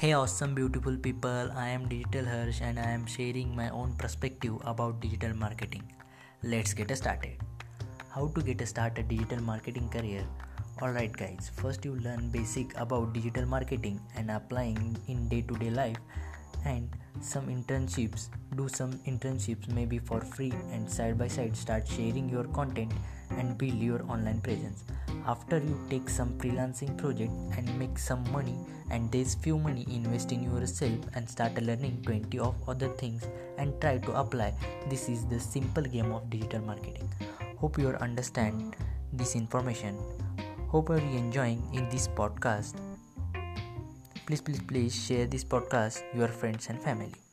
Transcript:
Hey, awesome, beautiful people. I am Digital Harsh and I am sharing my own perspective about digital marketing. Let's get started. How to get started digital marketing career? Alright, guys, first you learn basic about digital marketing and applying in day to day life and some internships do some internships maybe for free and side by side start sharing your content and build your online presence after you take some freelancing project and make some money and there's few money invest in yourself and start learning 20 of other things and try to apply. This is the simple game of digital marketing. Hope you understand this information. Hope you are enjoying in this podcast. Please please please share this podcast your friends and family